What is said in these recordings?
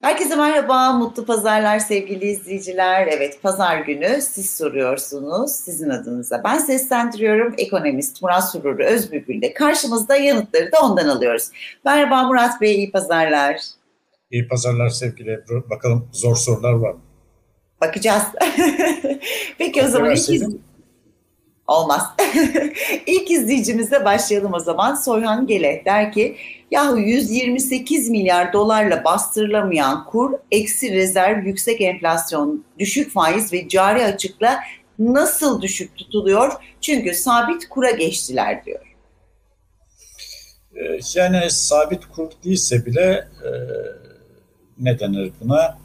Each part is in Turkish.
Herkese merhaba, mutlu pazarlar sevgili izleyiciler. Evet, pazar günü siz soruyorsunuz sizin adınıza. Ben seslendiriyorum ekonomist Murat Sururu Özbülbül de karşımızda yanıtları da ondan alıyoruz. Merhaba Murat Bey, iyi pazarlar. İyi pazarlar sevgili Ebru. Bakalım zor sorular var mı? Bakacağız. Peki o zaman ilk, iz... Olmaz. İlk izleyicimizle başlayalım o zaman. Soyhan Gele der ki yahu 128 milyar dolarla bastırılamayan kur, eksi rezerv, yüksek enflasyon, düşük faiz ve cari açıkla nasıl düşük tutuluyor? Çünkü sabit kura geçtiler diyor. Ee, yani sabit kur değilse bile e, ne denir buna?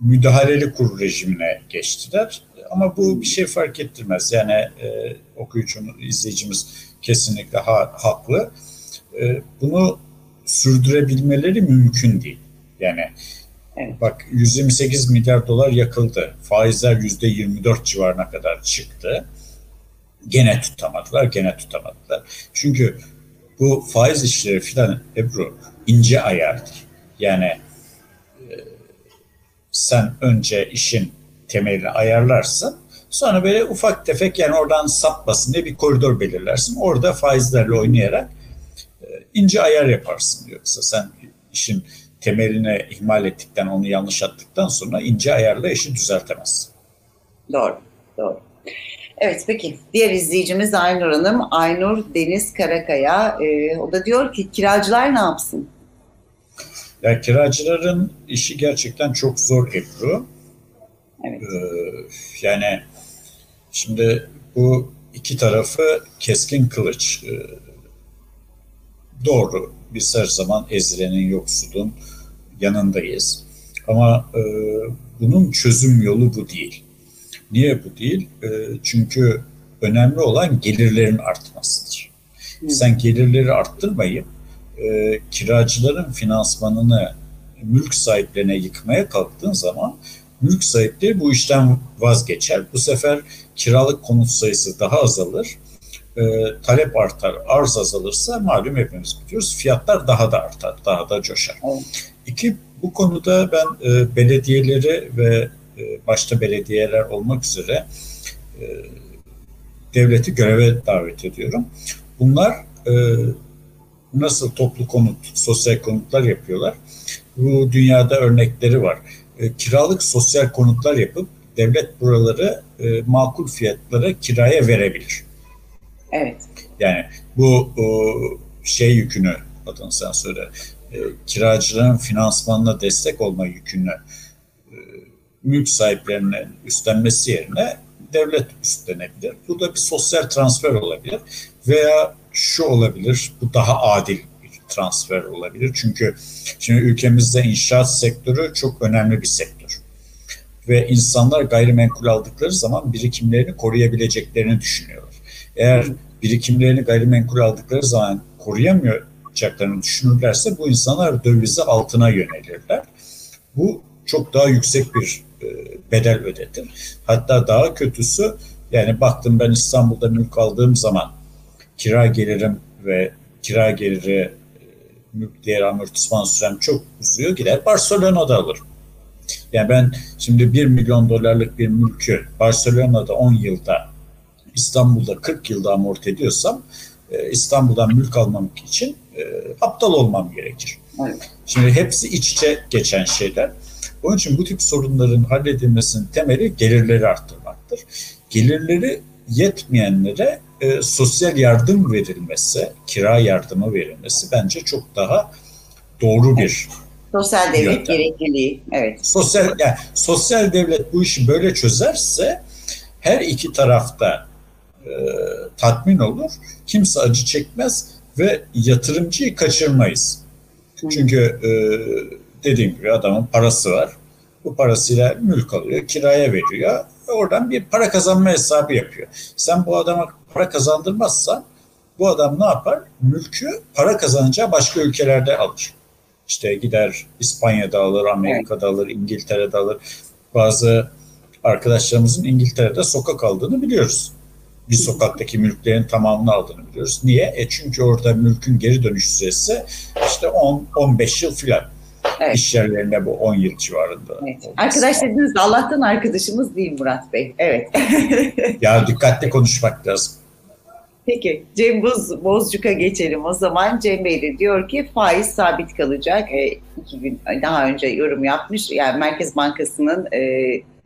Müdahaleli kur rejimine geçtiler ama bu bir şey fark ettirmez. Yani e, okuyucumuz, izleyicimiz kesinlikle ha, haklı. E, bunu sürdürebilmeleri mümkün değil. Yani evet. bak 128 milyar dolar yakıldı. Faizler yüzde 24 civarına kadar çıktı. Gene tutamadılar, gene tutamadılar. Çünkü bu faiz işleri filan Ebru ince ayardır. Yani e, sen önce işin temelini ayarlarsın. Sonra böyle ufak tefek yani oradan sapmasın diye bir koridor belirlersin. Orada faizlerle oynayarak e, ince ayar yaparsın. Yoksa sen işin temeline ihmal ettikten, onu yanlış attıktan sonra ince ayarla işi düzeltemezsin. Doğru, doğru. Evet peki diğer izleyicimiz Aynur Hanım. Aynur Deniz Karakaya. E, o da diyor ki kiracılar ne yapsın? Ya kiracıların işi gerçekten çok zor Ebru. Evet. Ee, yani şimdi bu iki tarafı keskin kılıç. Ee, doğru. Biz her zaman ezilenin, yoksulun yanındayız. Ama e, bunun çözüm yolu bu değil. Niye bu değil? E, çünkü önemli olan gelirlerin artmasıdır. Hı. Sen gelirleri arttırmayıp e, kiracıların finansmanını mülk sahiplerine yıkmaya kalktığın zaman mülk sahipleri bu işten vazgeçer. Bu sefer kiralık konut sayısı daha azalır. E, talep artar, arz azalırsa malum hepimiz biliyoruz fiyatlar daha da artar, daha da coşar. İki, bu konuda ben e, belediyeleri ve e, başta belediyeler olmak üzere e, devleti göreve davet ediyorum. Bunlar e, nasıl toplu konut, sosyal konutlar yapıyorlar. Bu dünyada örnekleri var. E, kiralık sosyal konutlar yapıp devlet buraları e, makul fiyatlara kiraya verebilir. Evet. Yani bu o, şey yükünü adını sen söyle e, kiracıların finansmanına destek olma yükünü e, mülk sahiplerine üstlenmesi yerine devlet üstlenebilir. Bu da bir sosyal transfer olabilir veya şu olabilir, bu daha adil transfer olabilir. Çünkü şimdi ülkemizde inşaat sektörü çok önemli bir sektör. Ve insanlar gayrimenkul aldıkları zaman birikimlerini koruyabileceklerini düşünüyorlar. Eğer birikimlerini gayrimenkul aldıkları zaman koruyamayacaklarını düşünürlerse bu insanlar dövize altına yönelirler. Bu çok daha yüksek bir e, bedel ödetir. Hatta daha kötüsü yani baktım ben İstanbul'da mülk aldığım zaman kira gelirim ve kira geliri değer amortisman sürem çok uzuyor gider Barcelona'da alırım. Yani ben şimdi 1 milyon dolarlık bir mülkü Barcelona'da 10 yılda İstanbul'da 40 yılda amorti ediyorsam e, İstanbul'dan mülk almam için e, aptal olmam gerekir. Evet. Şimdi hepsi iç içe geçen şeyler. Onun için bu tip sorunların halledilmesinin temeli gelirleri arttırmaktır. Gelirleri yetmeyenlere e, sosyal yardım verilmesi, kira yardımı verilmesi bence çok daha doğru bir Sosyal devlet yöntem. gerekliliği, evet. Sosyal, yani sosyal devlet bu işi böyle çözerse her iki tarafta e, tatmin olur, kimse acı çekmez ve yatırımcıyı kaçırmayız. Çünkü e, dediğim gibi adamın parası var. Bu parasıyla mülk alıyor, kiraya veriyor oradan bir para kazanma hesabı yapıyor. Sen bu adama para kazandırmazsan bu adam ne yapar? Mülkü para kazanacağı başka ülkelerde alır. İşte gider İspanya'da alır, Amerika'da alır, İngiltere'de alır. Bazı arkadaşlarımızın İngiltere'de sokak aldığını biliyoruz. Bir sokaktaki mülklerin tamamını aldığını biliyoruz. Niye? E çünkü orada mülkün geri dönüş süresi işte 10-15 yıl filan. Evet. İş yerlerinde bu 10 yıl civarında. Evet. Arkadaş dediniz Allah'tan arkadaşımız değil Murat Bey. Evet. ya dikkatli konuşmak lazım. Peki Cem Boz, Bozcuk'a geçelim o zaman. Cem Bey de diyor ki faiz sabit kalacak. E, iki gün daha önce yorum yapmış. Yani Merkez Bankası'nın e,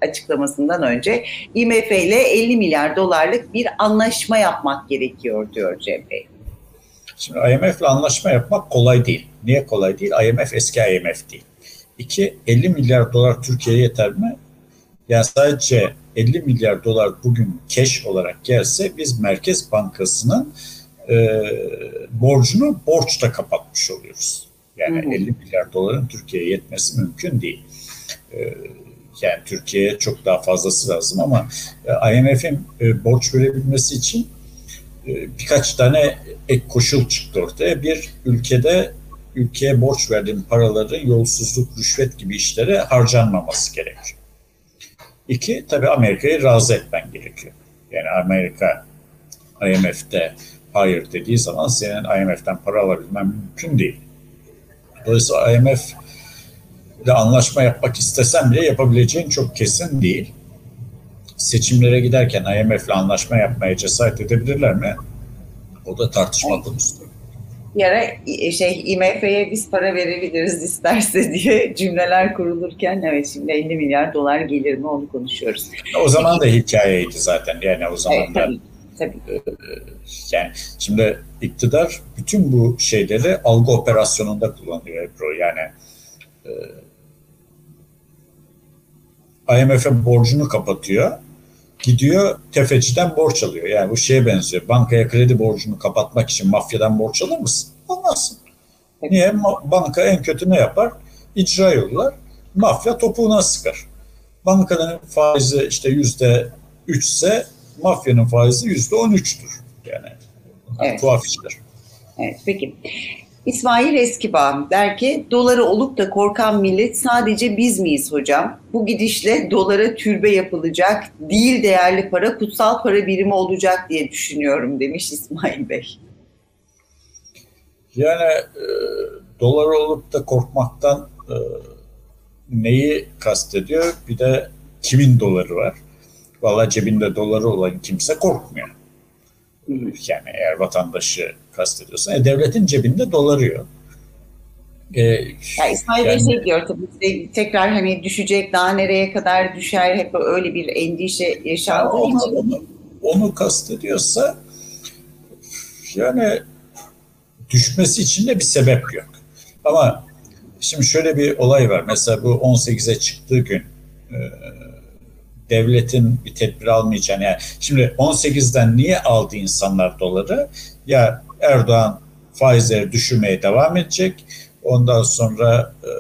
açıklamasından önce IMF ile 50 milyar dolarlık bir anlaşma yapmak gerekiyor diyor Cem Bey. Şimdi IMF ile anlaşma yapmak kolay değil. Niye kolay değil? IMF eski IMF değil. İki, 50 milyar dolar Türkiye'ye yeter mi? Yani sadece 50 milyar dolar bugün cash olarak gelse biz Merkez Bankası'nın e, borcunu borçla kapatmış oluyoruz. Yani hı hı. 50 milyar doların Türkiye'ye yetmesi mümkün değil. E, yani Türkiye'ye çok daha fazlası lazım ama e, IMF'in e, borç verebilmesi için e, birkaç tane ek koşul çıktı ortaya. Bir, ülkede ülkeye borç verdiğin paraları yolsuzluk, rüşvet gibi işlere harcanmaması gerekiyor. İki, tabii Amerika'yı razı etmen gerekiyor. Yani Amerika IMF'de hayır dediği zaman senin IMF'den para alabilmen mümkün değil. Dolayısıyla IMF ile anlaşma yapmak istesen bile yapabileceğin çok kesin değil. Seçimlere giderken IMF ile anlaşma yapmaya cesaret edebilirler mi? O da tartışma konusu. Bir ara e, şey IMF'ye biz para verebiliriz isterse diye cümleler kurulurken evet şimdi 50 milyar dolar gelir mi onu konuşuyoruz. O zaman da hikayeydi zaten yani o zaman evet, tabii, tabii. E, e, yani şimdi iktidar bütün bu şeyleri algı operasyonunda kullanıyor Ebru yani IMF'e borcunu kapatıyor gidiyor tefeciden borç alıyor. Yani bu şeye benziyor. Bankaya kredi borcunu kapatmak için mafyadan borç alır mısın? Almazsın. Niye? Banka en kötü ne yapar? İcra yollar. Mafya topuğuna sıkar. Bankanın faizi işte yüzde üçse mafyanın faizi yüzde on üçtür. Yani evet. tuhaf işler. Evet, peki. İsmail Eskibağ der ki doları olup da korkan millet sadece biz miyiz hocam? Bu gidişle dolara türbe yapılacak, değil değerli para kutsal para birimi olacak diye düşünüyorum demiş İsmail Bey. Yani e, dolar olup da korkmaktan e, neyi kastediyor? Bir de kimin doları var? Valla cebinde doları olan kimse korkmuyor. Yani eğer vatandaşı kastediyorsun. E, devletin cebinde doları yok. Ee, ya İsmail yani, şey diyor tabii tekrar hani düşecek daha nereye kadar düşer hep öyle bir endişe yaşandığı onu, için. Onu, onu kastediyorsa yani düşmesi için de bir sebep yok. Ama şimdi şöyle bir olay var. Mesela bu 18'e çıktığı gün e, devletin bir tedbir almayacağını yani şimdi 18'den niye aldı insanlar doları? Ya Erdoğan faizleri düşürmeye devam edecek. Ondan sonra e,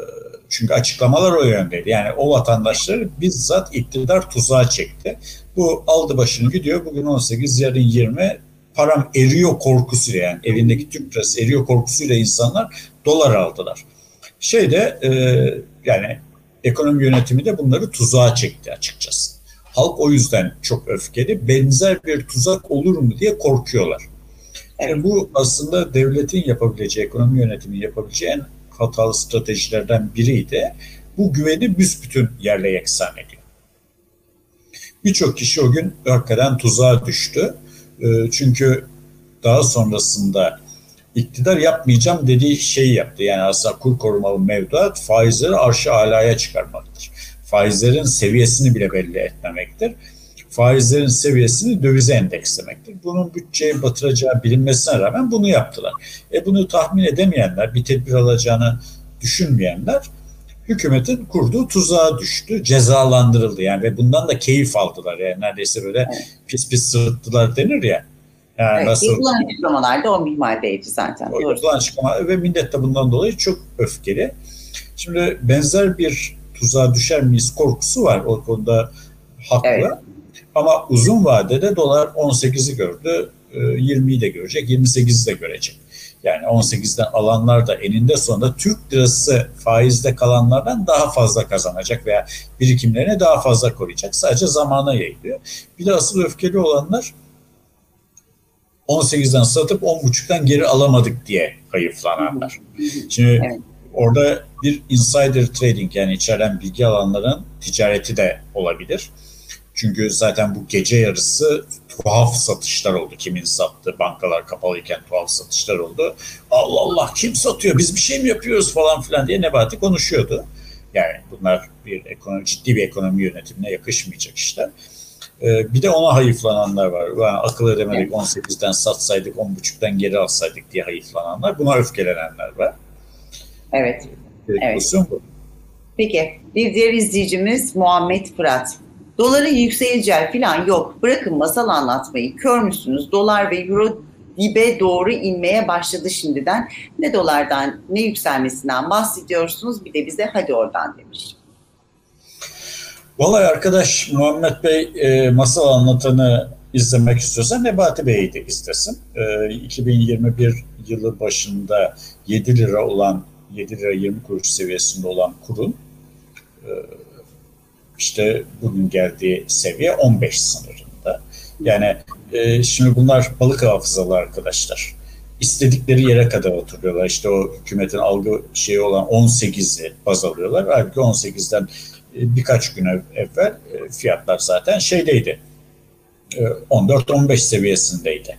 çünkü açıklamalar o yöndeydi. Yani o vatandaşları bizzat iktidar tuzağa çekti. Bu aldı başını gidiyor. Bugün 18, yarın 20 param eriyor korkusuyla yani evindeki Türk lirası eriyor korkusuyla insanlar dolar aldılar. Şeyde e, yani ekonomi yönetimi de bunları tuzağa çekti açıkçası. Halk o yüzden çok öfkeli. Benzer bir tuzak olur mu diye korkuyorlar. Yani bu aslında devletin yapabileceği, ekonomi yönetiminin yapabileceği en hatalı stratejilerden biriydi. Bu güveni büsbütün yerle yeksan ediyor. Birçok kişi o gün hakikaten tuzağa düştü. Ee, çünkü daha sonrasında iktidar yapmayacağım dediği şeyi yaptı. Yani aslında kur korumalı mevduat faizleri arşı alaya çıkarmaktır. Faizlerin seviyesini bile belli etmemektir faizlerin seviyesini dövize endekslemektir. Bunun bütçeye batıracağı bilinmesine rağmen bunu yaptılar. E bunu tahmin edemeyenler, bir tedbir alacağını düşünmeyenler hükümetin kurduğu tuzağa düştü, cezalandırıldı yani ve bundan da keyif aldılar yani neredeyse böyle evet. pis pis sırıttılar denir ya. Yani evet, nasıl, yapılan açıklamalarda o mihmaldeydi zaten. O yapılan açıklama ve millet de bundan dolayı çok öfkeli. Şimdi benzer bir tuzağa düşer miyiz korkusu var o konuda haklı. Evet. Ama uzun vadede dolar 18'i gördü, 20'yi e, de görecek, 28'i de görecek. Yani 18'den alanlar da eninde sonunda Türk lirası faizde kalanlardan daha fazla kazanacak veya birikimlerini daha fazla koruyacak. Sadece zamana yayılıyor. Bir de asıl öfkeli olanlar 18'den satıp 10.5'tan geri alamadık diye hayıflananlar. Şimdi orada bir insider trading yani içeren bilgi alanların ticareti de olabilir. Çünkü zaten bu gece yarısı tuhaf satışlar oldu. Kimin sattı, bankalar kapalıyken tuhaf satışlar oldu. Allah Allah kim satıyor, biz bir şey mi yapıyoruz falan filan diye Nebati konuşuyordu. Yani bunlar bir ekonomi, ciddi bir ekonomi yönetimine yakışmayacak işler. Ee, bir de ona hayıflananlar var. Yani akıl edemedik 18'den satsaydık, 10.5'ten geri alsaydık diye hayıflananlar. Buna öfkelenenler var. Evet. evet. Bu. Peki bir diğer izleyicimiz Muhammed Fırat. Doların yükseleceği falan yok. Bırakın masal anlatmayı. Kör müsünüz? Dolar ve euro dibe doğru inmeye başladı şimdiden. Ne dolardan ne yükselmesinden bahsediyorsunuz bir de bize hadi oradan demiş. Vallahi arkadaş Muhammed Bey e, masal anlatanı izlemek istiyorsa Nebati Bey'i de izlesin. E, 2021 yılı başında 7 lira olan 7 lira 20 kuruş seviyesinde olan kurun e, işte bugün geldiği seviye 15 sınırında. Yani e, şimdi bunlar balık hafızalı arkadaşlar. İstedikleri yere kadar oturuyorlar. İşte o hükümetin algı şeyi olan 18'i baz alıyorlar. Halbuki 18'den e, birkaç gün evvel fiyatlar zaten şeydeydi. 14-15 e, seviyesindeydi.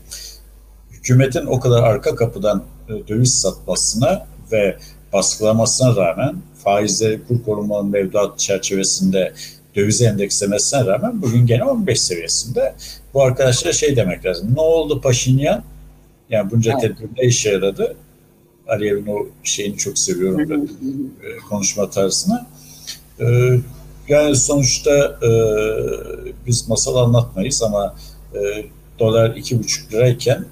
Hükümetin o kadar arka kapıdan döviz satmasına ve baskılamasına rağmen faizleri kur korumalı mevduat çerçevesinde döviz endekslemesine rağmen bugün gene 15 seviyesinde. Bu arkadaşlara şey demek lazım. Ne oldu Paşinyan? Yani bunca evet. tedbir ne işe yaradı? Aliyev'in o şeyini çok seviyorum ben, e, konuşma tarzını. E, yani sonuçta e, biz masal anlatmayız ama dolar iki buçuk lirayken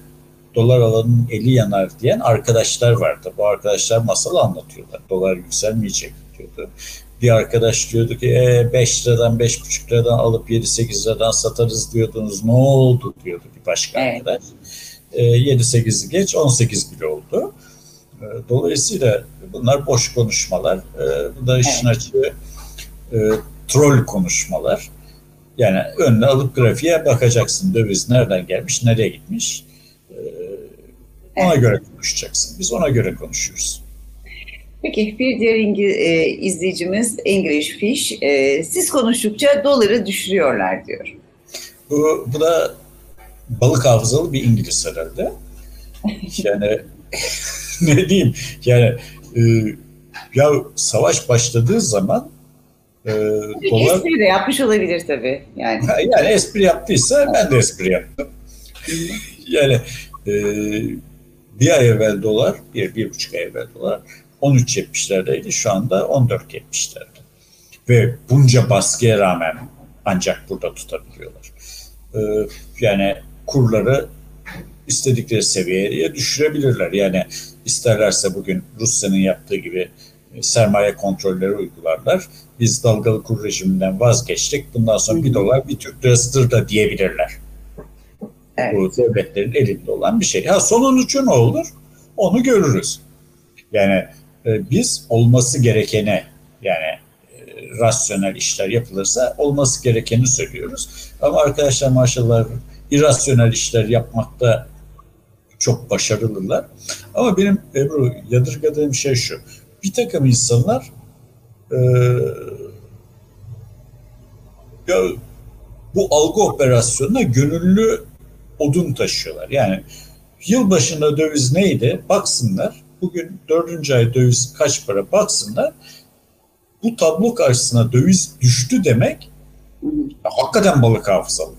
dolar alanın eli yanar diyen arkadaşlar vardı. Bu arkadaşlar masal anlatıyorlar. Dolar yükselmeyecek diyordu. Bir arkadaş diyordu ki e, 5 liradan 5,5 liradan alıp 7-8 liradan satarız diyordunuz. Ne oldu diyordu bir başka evet. arkadaş. E, 7-8'i geç 18 bile oldu. E, dolayısıyla bunlar boş konuşmalar. E, bu da işin evet. açığı e, troll konuşmalar. Yani önüne alıp grafiğe bakacaksın. Döviz nereden gelmiş, nereye gitmiş. Ona evet. göre konuşacaksın. Biz ona göre konuşuyoruz. Peki bir diğer İngiliz, e, izleyicimiz English Fish. E, siz konuştukça doları düşürüyorlar diyor. Bu, bu da balık hafızalı bir İngiliz herhalde. Yani ne diyeyim yani e, ya savaş başladığı zaman e, dolar... Espri de yapmış olabilir tabii. Yani. yani espri yaptıysa ben de espri yaptım. yani e, bir ay evvel dolar, bir, bir buçuk ay evvel dolar 13.70'lerdeydi. Şu anda 14.70'lerde. Ve bunca baskıya rağmen ancak burada tutabiliyorlar. Ee, yani kurları istedikleri seviyeye düşürebilirler. Yani isterlerse bugün Rusya'nın yaptığı gibi sermaye kontrolleri uygularlar. Biz dalgalı kur rejiminden vazgeçtik. Bundan sonra bir dolar bir Türk lirasıdır da diyebilirler. Evet. Bu devletlerin elinde olan bir şey. Ha sonucu ne olur? Onu görürüz. Yani e, biz olması gerekene yani e, rasyonel işler yapılırsa olması gerekeni söylüyoruz. Ama arkadaşlar maşallah irrasyonel işler yapmakta çok başarılılar. Ama benim Ebru yadırgadığım şey şu. Bir takım insanlar e, ya bu algı operasyonuna gönüllü odun taşıyorlar. Yani yılbaşında döviz neydi? Baksınlar. Bugün dördüncü ay döviz kaç para baksınlar. Bu tablo karşısına döviz düştü demek ya, hakikaten balık hafızalı.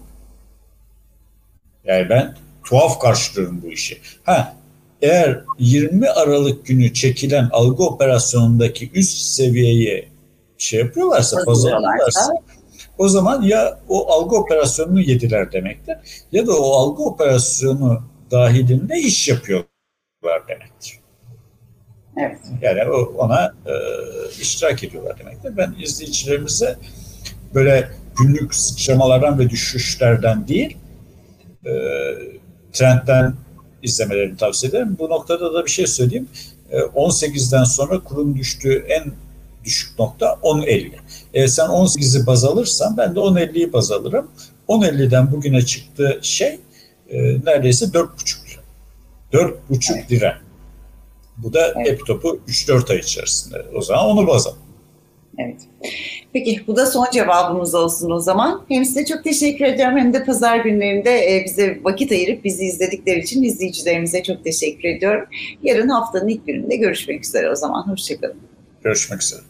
Yani ben tuhaf karşılıyorum bu işi. Ha, eğer 20 Aralık günü çekilen algı operasyonundaki üst seviyeyi şey yapıyorlarsa, baz alıyorlarsa o zaman ya o algı operasyonunu yediler demektir ya da o algı operasyonu dahilinde iş yapıyorlar demektir. Evet. Yani ona e, iştirak ediyorlar demektir. Ben izleyicilerimize böyle günlük sıçramalardan ve düşüşlerden değil e, trendten izlemelerini tavsiye ederim. Bu noktada da bir şey söyleyeyim. E, 18'den sonra kurun düştüğü en düşük nokta 10.50. E, sen 18'i baz alırsan ben de 10.50'yi baz alırım. 10.50'den bugüne çıktığı şey e, neredeyse 4.5 lira. 4.5 lira. Bu da evet. hep topu 3-4 ay içerisinde. O zaman onu baz Evet. Peki bu da son cevabımız olsun o zaman. Hem size çok teşekkür ediyorum hem de pazar günlerinde e, bize vakit ayırıp bizi izledikleri için izleyicilerimize çok teşekkür ediyorum. Yarın haftanın ilk gününde görüşmek üzere o zaman. Hoşçakalın. Görüşmek üzere.